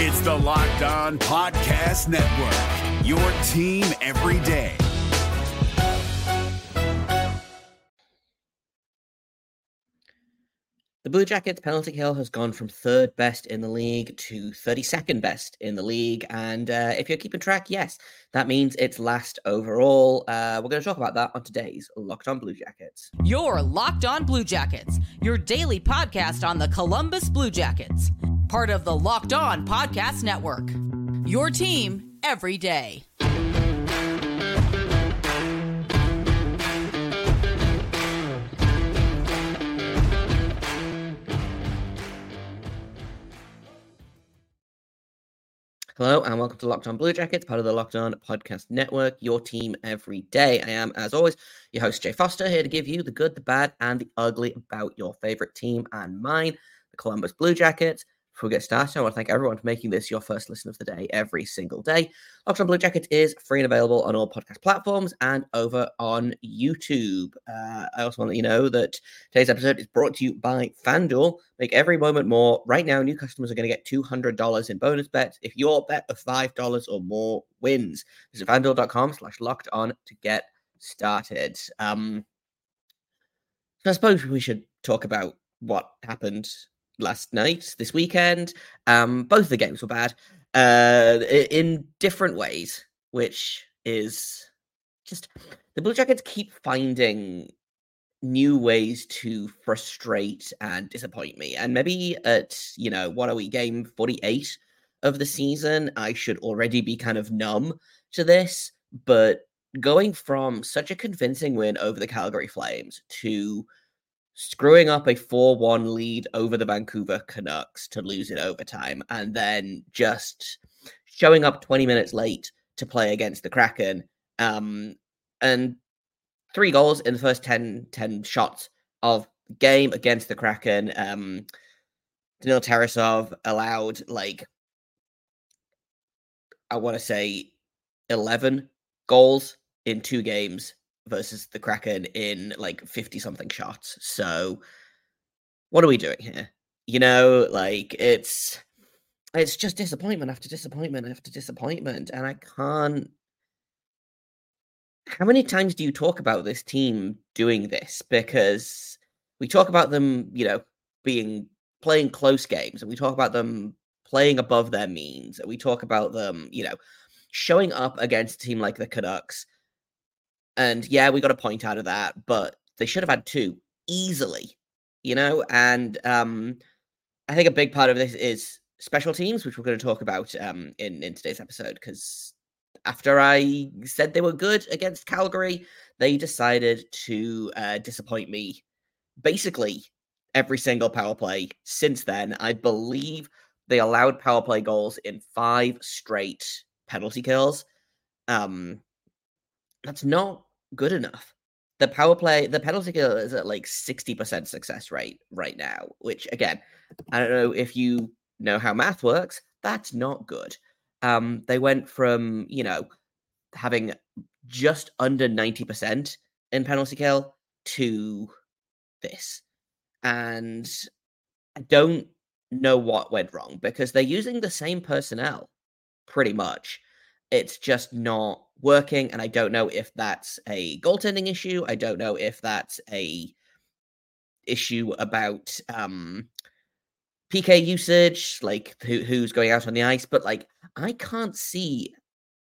It's the Locked On Podcast Network, your team every day. The Blue Jackets penalty kill has gone from third best in the league to 32nd best in the league. And uh, if you're keeping track, yes, that means it's last overall. Uh, we're going to talk about that on today's Locked On Blue Jackets. Your Locked On Blue Jackets, your daily podcast on the Columbus Blue Jackets, part of the Locked On Podcast Network. Your team every day. Hello and welcome to Locked On Blue Jackets, part of the Locked On Podcast Network, your team every day. I am, as always, your host, Jay Foster, here to give you the good, the bad, and the ugly about your favorite team and mine, the Columbus Blue Jackets. Before we get started, I want to thank everyone for making this your first listen of the day every single day. Locked on Blue Jacket is free and available on all podcast platforms and over on YouTube. Uh, I also want to let you know that today's episode is brought to you by FanDuel. Make every moment more. Right now, new customers are going to get $200 in bonus bets if your bet of $5 or more wins. Visit fanduel.com slash locked on to get started. Um, so I suppose we should talk about what happened last night, this weekend. Um, both the games were bad uh, in different ways, which is just the Blue Jackets keep finding new ways to frustrate and disappoint me. And maybe at, you know, what are we, game 48 of the season, I should already be kind of numb to this. But going from such a convincing win over the Calgary Flames to screwing up a 4-1 lead over the Vancouver Canucks to lose in overtime and then just showing up 20 minutes late to play against the Kraken um, and three goals in the first 10 10 shots of game against the Kraken um Danil Tarasov allowed like I want to say 11 goals in two games versus the Kraken in like 50 something shots. So what are we doing here? You know, like it's it's just disappointment after disappointment after disappointment and I can't how many times do you talk about this team doing this because we talk about them, you know, being playing close games and we talk about them playing above their means and we talk about them, you know, showing up against a team like the Canucks and yeah, we got a point out of that, but they should have had two easily, you know? And um, I think a big part of this is special teams, which we're going to talk about um, in, in today's episode, because after I said they were good against Calgary, they decided to uh, disappoint me basically every single power play since then. I believe they allowed power play goals in five straight penalty kills. Um, that's not good enough. The power play, the penalty kill is at like 60% success rate right now, which again, I don't know if you know how math works, that's not good. Um, they went from, you know, having just under 90% in penalty kill to this. And I don't know what went wrong because they're using the same personnel pretty much. It's just not working. And I don't know if that's a goaltending issue. I don't know if that's a issue about um PK usage, like who, who's going out on the ice, but like I can't see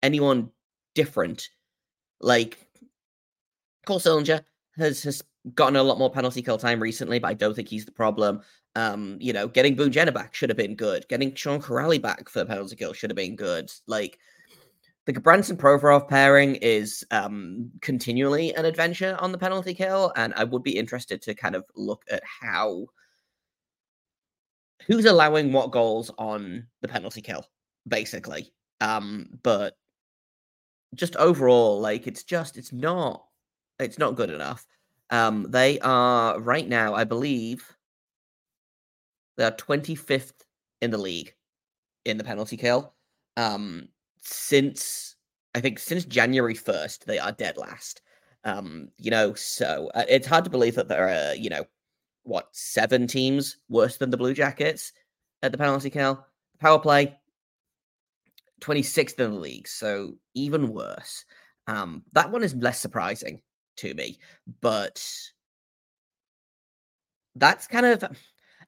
anyone different. Like Cole Sillinger has has gotten a lot more penalty kill time recently, but I don't think he's the problem. Um, you know, getting Boone Jenner back should have been good. Getting Sean Kuraly back for the penalty kill should have been good. Like the Branson Provorov pairing is um, continually an adventure on the penalty kill, and I would be interested to kind of look at how who's allowing what goals on the penalty kill, basically. Um, but just overall, like it's just it's not it's not good enough. Um, they are right now, I believe, they are 25th in the league in the penalty kill. Um, since I think since January 1st, they are dead last. Um, you know, so uh, it's hard to believe that there are, you know, what, seven teams worse than the Blue Jackets at the penalty kill. Power play, 26th in the league, so even worse. Um, that one is less surprising to me, but that's kind of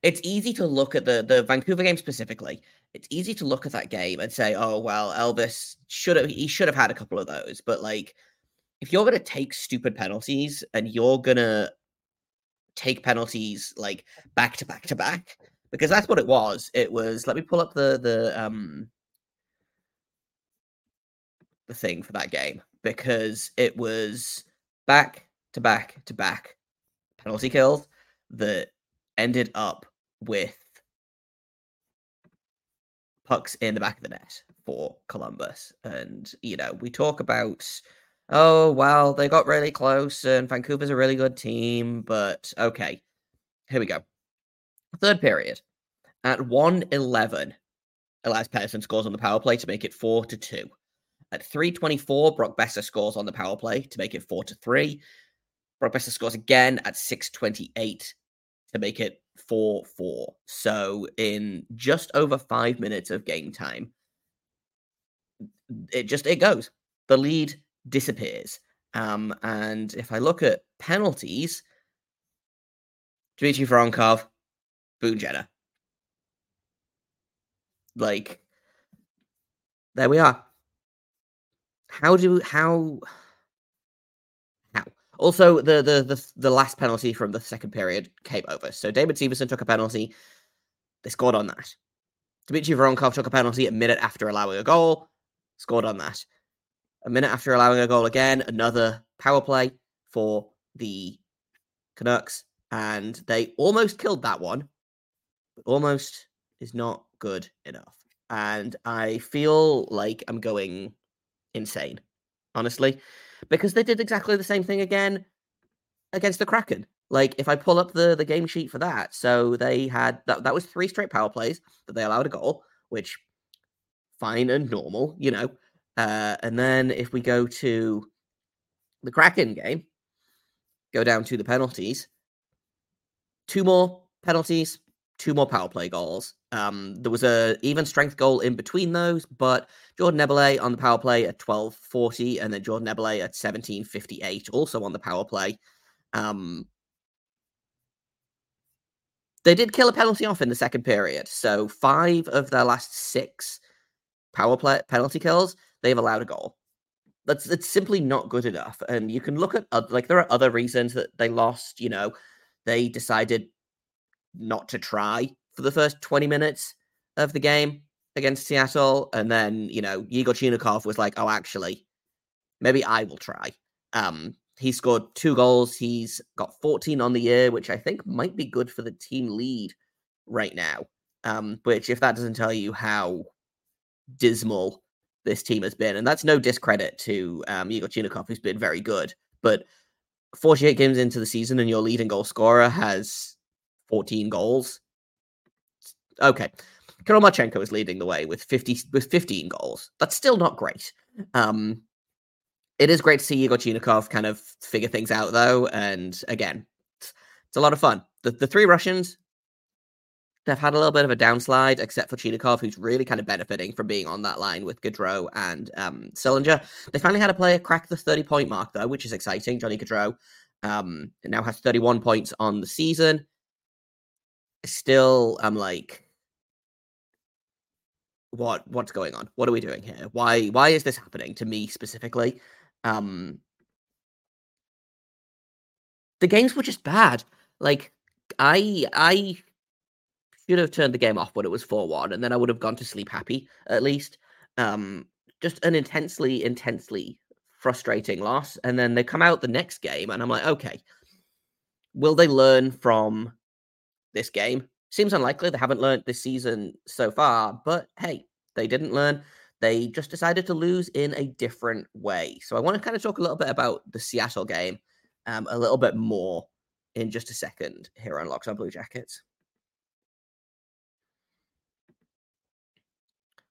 it's easy to look at the the Vancouver game specifically. It's easy to look at that game and say, "Oh well, Elvis should have he should have had a couple of those." But like, if you're to take stupid penalties and you're to take penalties like back to back to back, because that's what it was. It was. Let me pull up the the um the thing for that game because it was back to back to back penalty kills that ended up with pucks in the back of the net for Columbus. And, you know, we talk about, oh, well, they got really close and Vancouver's a really good team, but okay, here we go. Third period. At 111, Elias Pettersson scores on the power play to make it 4 to 2. At 324, Brock Boeser scores on the power play to make it 4 to 3. Brock Boeser scores again at 628 to make it 4 4. So, in just over five minutes of game time, it just it goes. The lead disappears. Um, and if I look at penalties, Dmitry Voronkov, Boone Jenner. Like, there we are. How do how also the the the the last penalty from the second period came over. So David Severson took a penalty. They scored on that. Dmitry Voronkov took a penalty a minute after allowing a goal. Scored on that. A minute after allowing a goal again, another power play for the Canucks, and they almost killed that one. But almost is not good enough. And I feel like I'm going insane, honestly, because they did exactly the same thing again against the Kraken. Like if I pull up the the game sheet for that, so they had that that was three straight power plays that they allowed a goal, which fine and normal, you know. Uh, and then if we go to the Kraken game, go down to the penalties, two more penalties, two more power play goals. Um, there was a even strength goal in between those, but Jordan Eberle on the power play at 12.40 and then Jordan Eberle at 17.58 also on the power play. Um, they did kill a penalty off in the second period. So five of their last six power play penalty kills, they've allowed a goal. That's that's simply not good enough. And you can look at like there are other reasons that they lost. You know, they decided not to try for the first 20 minutes of the game against Seattle. And then, you know, Igor Chinakhov was like, oh, actually, maybe I will try. Um, he scored two goals. He's got 14 on the year, which I think might be good for the team lead right now. Um, which, if that doesn't tell you how dismal this team has been, and that's no discredit to um, Igor Chinakhov, who's been very good, but 48 games into the season and your leading goal scorer has 14 goals. Okay. Kirill is leading the way with 50 with 15 goals. That's still not great. Um it is great to see Igor Chinakhov kind of figure things out though. And again, it's, a lot of fun. The the three Russians, they've had a little bit of a downslide, except for Chinakhov, who's really kind of benefiting from being on that line with Gaudreau and um, Sillinger. They finally had a player crack the 30 point mark, though, which is exciting. Johnny Gaudreau um, now has 31 points on the season still I'm like what what's going on? What are we doing here? Why why is this happening to me specifically? Um the games were just bad. Like I I should have turned the game off when it was 4-1 and then I would have gone to sleep happy at least. Um just an intensely intensely frustrating loss and then they come out the next game and I'm like, okay. Will they learn from this game. Seems unlikely. They haven't learned this season so far, but hey, they didn't learn. They just decided to lose in a different way. So I want to kind of talk a little bit about the Seattle game um, a little bit more in just a second here on Locked on Blue Jackets.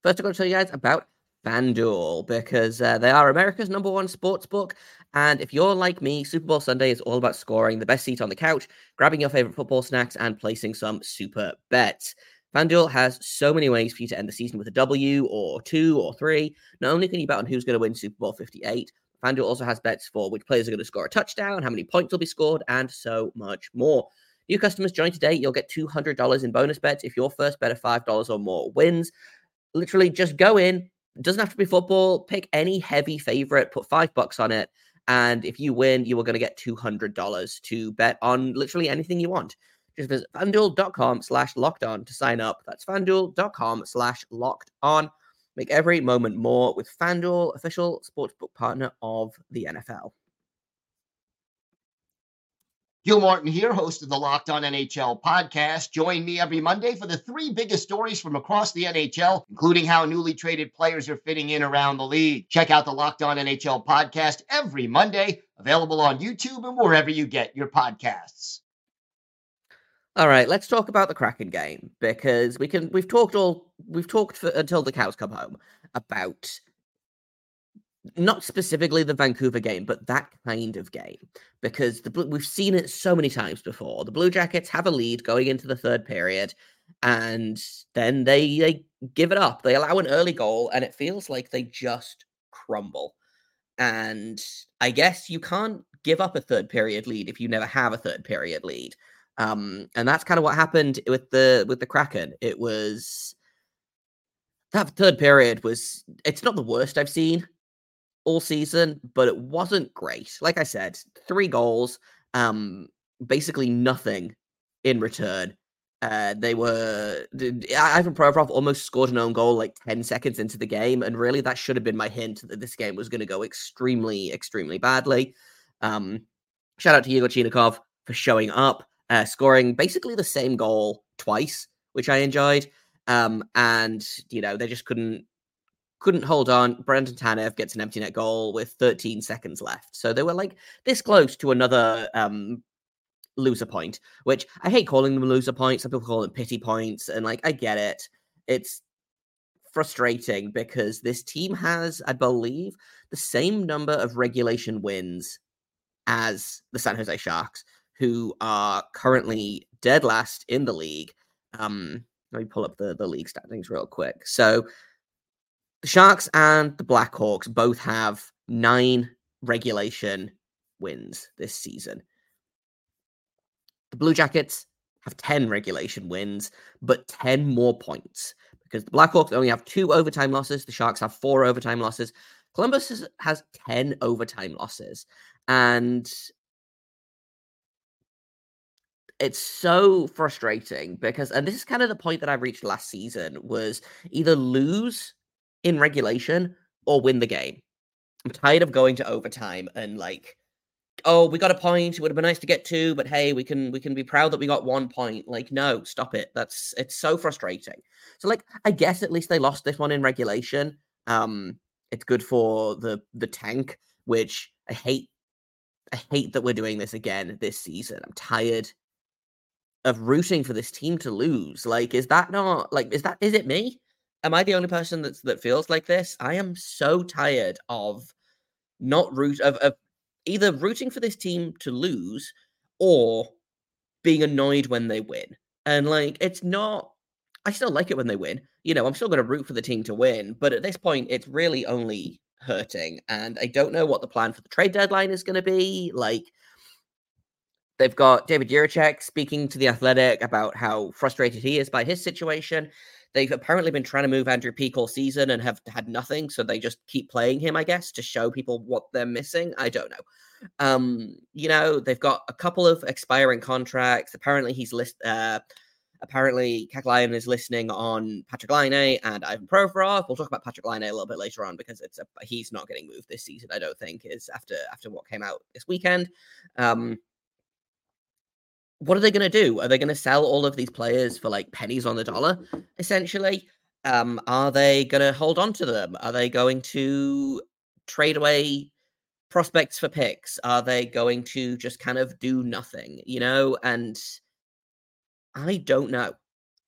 First, I'm going to tell you guys about FanDuel because uh, they are America's number one sports book. And if you're like me, Super Bowl Sunday is all about scoring the best seat on the couch, grabbing your favorite football snacks, and placing some super bets. FanDuel has so many ways for you to end the season with a W or two or three. Not only can you bet on who's going to win Super Bowl 58, FanDuel also has bets for which players are going to score a touchdown, how many points will be scored, and so much more. New customers join today. You'll get $200 in bonus bets if your first bet of $5 or more wins. Literally, just go in. Doesn't have to be football. Pick any heavy favorite, put five bucks on it. And if you win, you are going to get $200 to bet on literally anything you want. Just visit fanduel.com slash locked on to sign up. That's fanduel.com slash locked on. Make every moment more with FanDuel, official sportsbook partner of the NFL. Gil Martin here, host of the Locked On NHL podcast. Join me every Monday for the three biggest stories from across the NHL, including how newly traded players are fitting in around the league. Check out the Locked On NHL podcast every Monday, available on YouTube and wherever you get your podcasts. All right, let's talk about the Kraken game because we can. We've talked all. We've talked for, until the cows come home about not specifically the Vancouver game, but that kind of game because the we've seen it so many times before. The Blue Jackets have a lead going into the third period, and then they they give it up. They allow an early goal, and it feels like they just crumble. And I guess you can't give up a third period lead if you never have a third period lead. Um, and that's kind of what happened with the with the Kraken. It was that third period was it's not the worst I've seen all season, but it wasn't great. Like I said, three goals, um, basically nothing in return. Uh, they were Ivan Provorov almost scored an own goal like 10 seconds into the game, and really that should have been my hint that this game was going to go extremely, extremely badly. Um, shout out to Yegor Chinakhov for showing up uh, scoring basically the same goal twice, which I enjoyed. Um, and you know they just couldn't couldn't hold on. Brandon Tanev gets an empty net goal with 13 seconds left, so they were like this close to another um, loser point. Which I hate calling them loser points. Some people call them pity points, and like I get it. It's frustrating because this team has, I believe, the same number of regulation wins as the San Jose Sharks who are currently dead last in the league. Um, let me pull up the, the league standings real quick. So the Sharks and the Blackhawks both have nine regulation wins this season. The Blue Jackets have 10 regulation wins, but 10 more points because the Blackhawks only have two overtime losses. The Sharks have four overtime losses. Columbus has, has 10 overtime losses. And it's so frustrating because and this is kind of the point that I reached last season was either lose in regulation or win the game. I'm tired of going to overtime and like oh we got a point it would have been nice to get two but hey we can we can be proud that we got one point like no stop it that's it's so frustrating so like i guess at least they lost this one in regulation um it's good for the the tank which i hate i hate that we're doing this again this season i'm tired of rooting for this team to lose. Like, is that not like is that is it me? Am I the only person that's that feels like this? I am so tired of not root of, of either rooting for this team to lose or being annoyed when they win. And like it's not I still like it when they win. You know, I'm still going to root for the team to win, but at this point it's really only hurting and I don't know what the plan for the trade deadline is going to be. Like They've got David Jiricek speaking to the Athletic about how frustrated he is by his situation. They've apparently been trying to move Andrew Peeke all season and have had nothing, so they just keep playing him, I guess, to show people what they're missing. I don't know. Um, you know, they've got a couple of expiring contracts. Apparently, he's list. Uh, apparently, Kekalainen is listening on Patrik Laine and Ivan Provorov. We'll talk about Patrik Laine a little bit later on because it's a, he's not getting moved this season. I don't think is after after what came out this weekend. Um, what are they going to do? Are they going to sell all of these players for like pennies on the dollar, essentially? Um, are they going to hold on to them? Are they going to trade away prospects for picks? Are they going to just kind of do nothing, you know? And I don't know.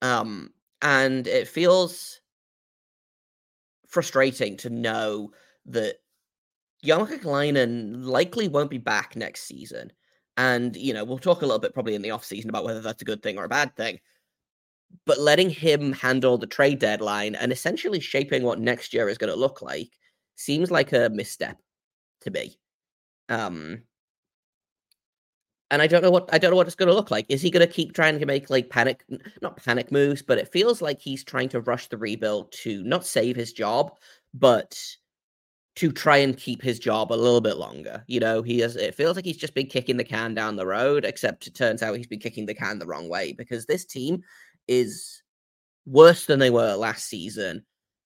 Um, and it feels frustrating to know that Jarmo Kekalainen likely won't be back next season. And, you know, we'll talk a little bit probably in the off season about whether that's a good thing or a bad thing. but letting him handle the trade deadline and essentially shaping what next year is going to look like seems like a misstep to me. Um, and I don't know what I don't know what it's going to look like. Is he going to keep trying to make like panic, not panic moves, but it feels like he's trying to rush the rebuild to not save his job, but to try and keep his job a little bit longer. You know, he has. It feels like he's just been kicking the can down the road, except it turns out he's been kicking the can the wrong way because this team is worse than they were last season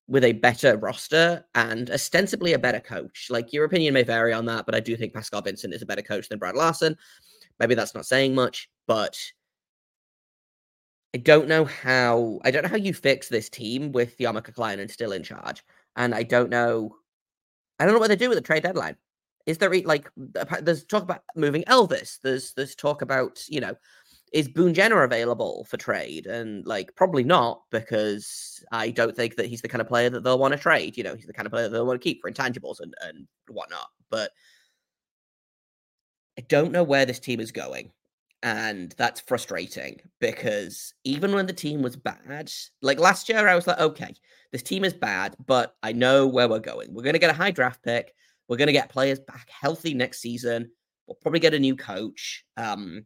with a better roster and ostensibly a better coach. Like your opinion may vary on that, but I do think Pascal Vincent is a better coach than Brad Larsen. Maybe that's not saying much, but I don't know how I don't know how you fix this team with Jarmo Kekalainen still in charge. And I don't know I don't know what they do with the trade deadline. Is there like there's talk about moving Elvis? There's there's talk about, you know, is Boone Jenner available for trade? And like, probably not, because I don't think that he's the kind of player that they'll want to trade. You know, he's the kind of player that they'll want to keep for intangibles and, and whatnot. But I don't know where this team is going. And that's frustrating because even when the team was bad, like last year, I was like, okay, this team is bad, but I know where we're going. We're going to get a high draft pick. We're going to get players back healthy next season. We'll probably get a new coach. Um,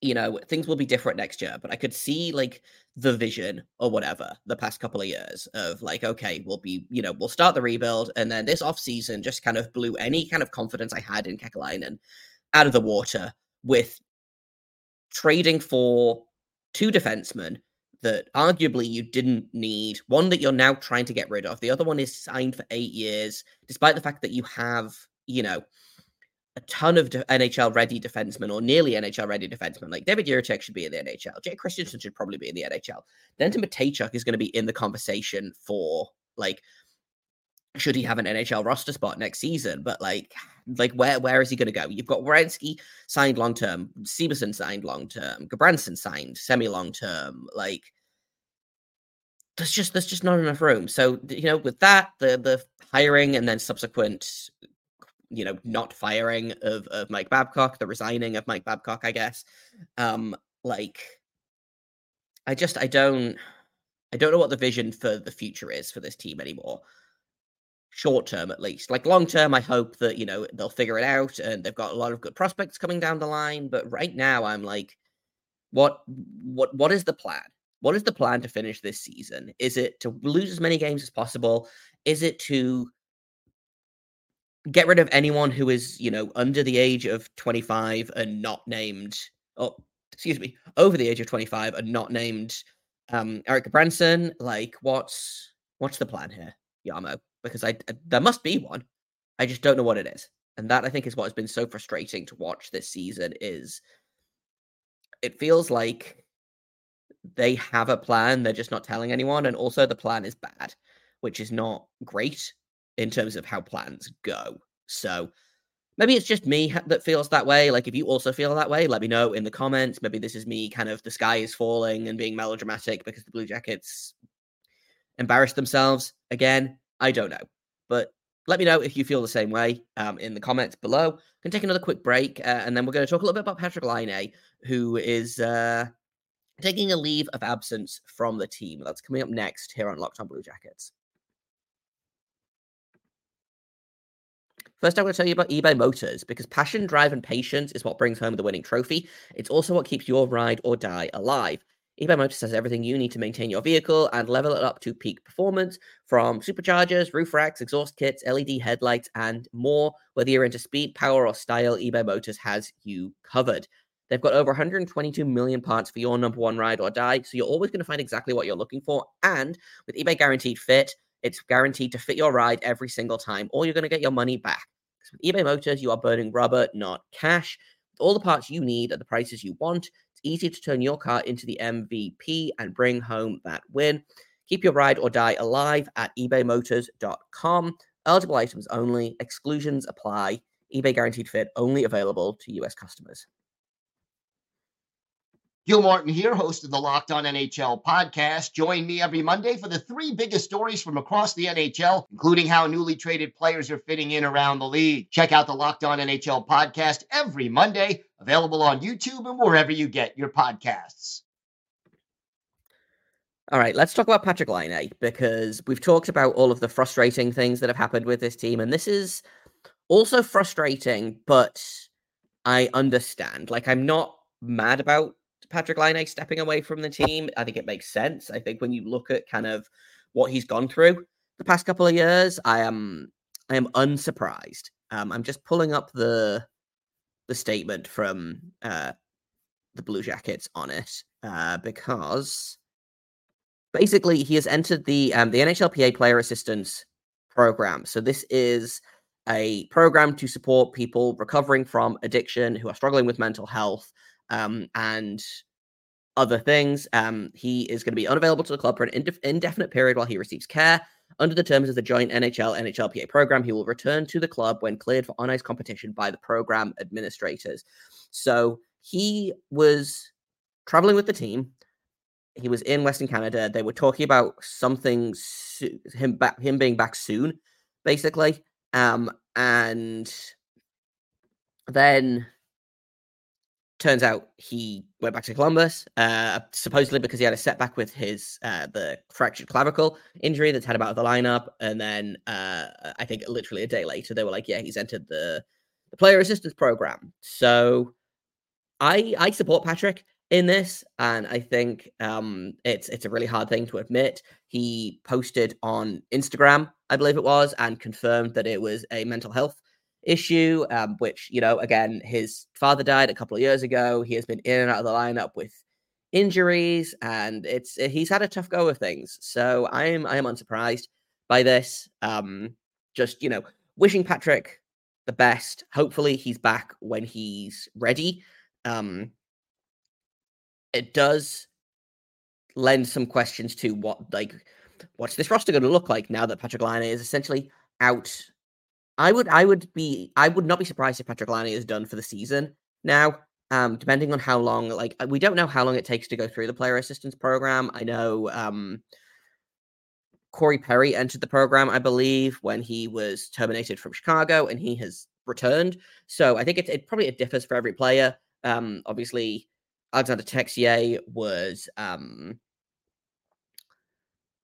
you know, things will be different next year, but I could see like the vision or whatever the past couple of years of like, okay, we'll be, you know, we'll start the rebuild. And then this off season just kind of blew any kind of confidence I had in Kekalainen out of the water with trading for two defensemen that arguably you didn't need. One that you're now trying to get rid of. The other one is signed for eight years, despite the fact that you have, you know, a ton of NHL ready defensemen or nearly NHL ready defensemen. Like David Jiricek should be in the NHL. Jake Christiansen should probably be in the NHL. Denton Mateychuk is going to be in the conversation for like should he have an NHL roster spot next season? But like, like where where is he going to go? You've got Werenski signed long term, Severson signed long term, Gudbranson signed semi long term. Like, there's just there's just not enough room. So you know, with that, the the hiring and then subsequent you know, not firing of, of Mike Babcock, the resigning of Mike Babcock, I guess. Um, like I just I don't I don't know what the vision for the future is for this team anymore. Short term at least. Like long term, I hope that, you know, they'll figure it out and they've got a lot of good prospects coming down the line. But right now I'm like, what what what is the plan? What is the plan to finish this season? Is it to lose as many games as possible? Is it to get rid of anyone who is, you know, under the age of 25 and not named, oh, excuse me, over the age of 25 and not named um, Erik Branson. Like, what's what's the plan here, Jarmo? Because I, I there must be one. I just don't know what it is, and that I think is what has been so frustrating to watch this season. Is it feels like they have a plan, they're just not telling anyone, and also the plan is bad, which is not great in terms of how plans go. So maybe it's just me that feels that way. Like if you also feel that way, let me know in the comments. Maybe this is me kind of the sky is falling and being melodramatic because the Blue Jackets embarrassed themselves again. I don't know, but let me know if you feel the same way um, in the comments below. Can take another quick break, uh, and then we're going to talk a little bit about Patrik Laine, who is uh, taking a leave of absence from the team. That's coming up next here on Locked On Blue Jackets. First, I'm going to tell you about eBay Motors because passion, drive, and patience is what brings home the winning trophy. It's also what keeps your ride or die alive. eBay Motors has everything you need to maintain your vehicle and level it up to peak performance from superchargers, roof racks, exhaust kits, LED headlights, and more. Whether you're into speed, power, or style, eBay Motors has you covered. They've got over 122 million parts for your number one ride or die, so you're always going to find exactly what you're looking for. And with eBay Guaranteed Fit, it's guaranteed to fit your ride every single time, or you're going to get your money back. With eBay Motors, you are burning rubber, not cash. With all the parts you need at the prices you want, it's easy to turn your car into the MVP and bring home that win. Keep your ride or die alive at ebaymotors.com. Eligible items only, exclusions apply. eBay guaranteed fit only available to US customers. Gil Martin here, host of the Locked On NHL podcast. Join me every Monday for the three biggest stories from across the NHL, including how newly traded players are fitting in around the league. Check out the Locked On NHL podcast every Monday, available on YouTube and wherever you get your podcasts. All right, let's talk about Patrik Laine eh? because we've talked about all of the frustrating things that have happened with this team, and this is also frustrating, but I understand. Like, I'm not mad about Patrik Laine stepping away from the team. I think it makes sense. I think when you look at kind of what he's gone through the past couple of years, I am I am unsurprised. Um, I'm just pulling up the the statement from uh, the Blue Jackets on it uh, because basically he has entered the um, the NHLPA Player Assistance Program. So this is a program to support people recovering from addiction who are struggling with mental health um, and other things. Um, he is going to be unavailable to the club for an indef- indefinite period while he receives care. Under the terms of the joint NHL NHLPA program, he will return to the club when cleared for on ice competition by the program administrators. So he was traveling with the team. He was in Western Canada. They were talking about something him back him being back soon, basically. Um, and then turns out he went back to Columbus, uh, supposedly because he had a setback with his uh, the fractured clavicle injury that's had him out of the lineup. And then uh, I think literally a day later, they were like, "Yeah, he's entered the the player assistance program." So I I support Patrik in this, and I think um, it's it's a really hard thing to admit. He posted on Instagram, I believe it was, and confirmed that it was a mental health issue, um, which, you know, again, his father died a couple of years ago. He has been in and out of the lineup with injuries, and it's eh, he's had a tough go of things. So I am I am unsurprised by this. Um, just you know, wishing Patrik the best. Hopefully, he's back when he's ready. Um, it does lend some questions to what like what's this roster going to look like now that Patrik Laine is essentially out I would I would be I would not be surprised if Patrik Laine is done for the season now. Um, depending on how long, like we don't know how long it takes to go through the player assistance program. I know um, Corey Perry entered the program, I believe, when he was terminated from Chicago, and he has returned. So I think it, it probably it differs for every player. Um, obviously, Alexandre Texier was um,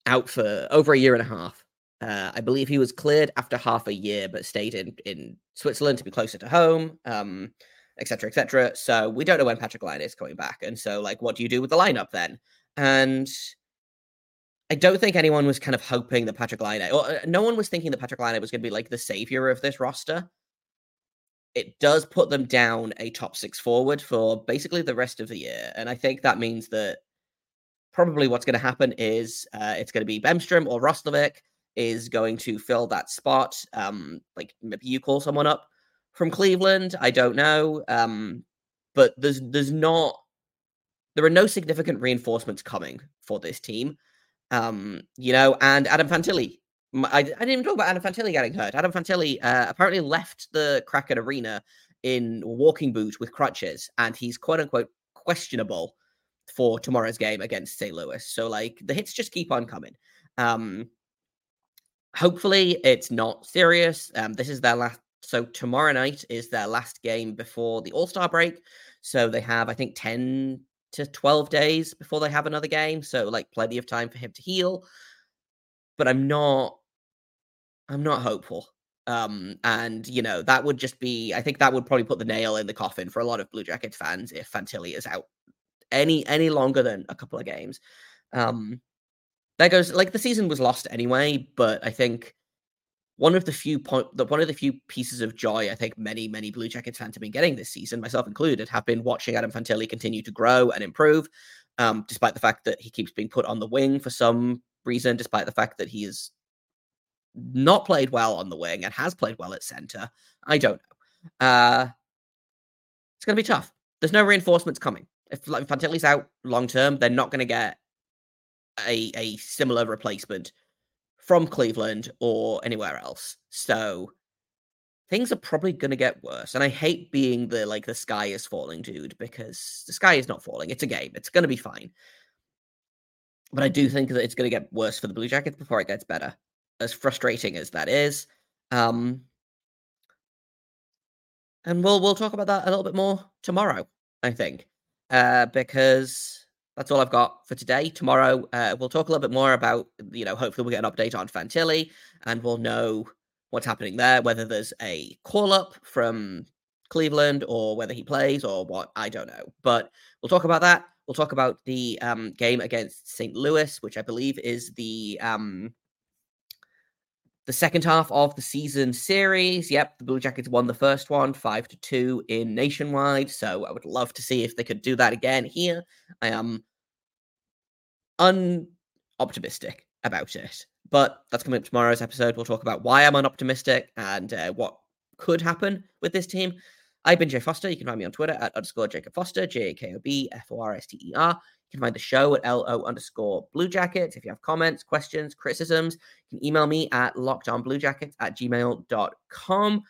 out for over a year and a half uh, I believe he was cleared after half a year, but stayed in, in Switzerland to be closer to home, um, et cetera, et cetera. So we don't know when Patrik Laine is coming back. And so, like, what do you do with the lineup then? And I don't think anyone was kind of hoping that Patrik Laine, or uh, no one was thinking that Patrik Laine was going to be like the savior of this roster. It does put them down a top six forward for basically the rest of the year. And I think that means that probably what's going to happen is uh, it's going to be Bemstrom or Roslovic is going to fill that spot. Um, like maybe you call someone up from Cleveland. I don't know. Um, but there's there's not there are no significant reinforcements coming for this team. Um, you know, and Adam Fantilli. I, I didn't even talk about Adam Fantilli getting hurt. Adam Fantilli uh, apparently left the Kraken Arena in walking boot with crutches, and he's quote unquote questionable for tomorrow's game against St. Louis. So like the hits just keep on coming. Um, hopefully it's not serious. Um, this is their last. So tomorrow night is their last game before the All Star break. So they have, I think, ten to twelve days before they have another game. So like plenty of time for him to heal. But I'm not. I'm not hopeful. Um, and you know that would just be. I think that would probably put the nail in the coffin for a lot of Blue Jackets fans if Fantilli is out any any longer than a couple of games. Um, that goes like the season was lost anyway, but I think one of the few point the one of the few pieces of joy I think many many Blue Jackets fans have been getting this season, myself included, have been watching Adam Fantilli continue to grow and improve, um, despite the fact that he keeps being put on the wing for some reason, despite the fact that he has not played well on the wing and has played well at center. I don't know. Uh, it's going to be tough. There's no reinforcements coming. If like, Fantilli's out long term, they're not going to get a a similar replacement from Cleveland or anywhere else. So things are probably going to get worse. And I hate being the like the sky is falling dude because the sky is not falling. It's a game. It's going to be fine. But I do think that it's going to get worse for the Blue Jackets before it gets better. As frustrating as that is. Um and we'll we'll talk about that a little bit more tomorrow, I think. Uh because that's all I've got for today. Tomorrow, uh, we'll talk a little bit more about, you know, hopefully we'll get an update on Fantilli and we'll know what's happening there, whether there's a call up from Cleveland or whether he plays or what, I don't know. But we'll talk about that. We'll talk about the um, game against St. Louis, which I believe is the um, the second half of the season series. Yep, the Blue Jackets won the first one, five to two in nationwide. So I would love to see if they could do that again here. I am unoptimistic about it, but that's coming up tomorrow's episode. We'll talk about why I'm unoptimistic and uh, what could happen with this team. I've been Jay Foster. You can find me on Twitter at underscore Jacob Foster, J A K O B F O R S T E R. You can find the show at LO underscore Blue Jackets. If you have comments, questions, criticisms, you can email me at lockedonbluejackets at gmail.com.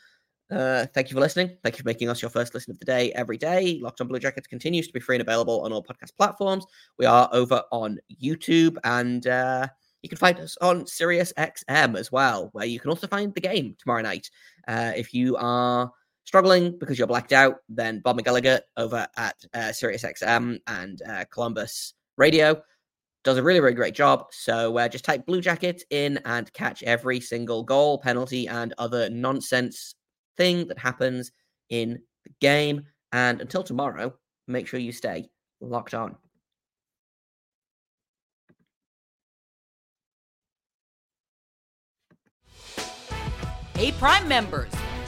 Uh, thank you for listening. Thank you for making us your first listen of the day every day. Locked on Blue Jackets continues to be free and available on all podcast platforms. We are over on YouTube and uh, you can find us on Sirius XM as well, where you can also find the game tomorrow night. Uh, if you are struggling because you're blacked out, then Bob McElligott over at uh, SiriusXM and uh, Columbus Radio does a really, really great job. So uh, just type Blue Jacket in and catch every single goal, penalty, and other nonsense thing that happens in the game. And until tomorrow, make sure you stay locked on. Hey, Prime members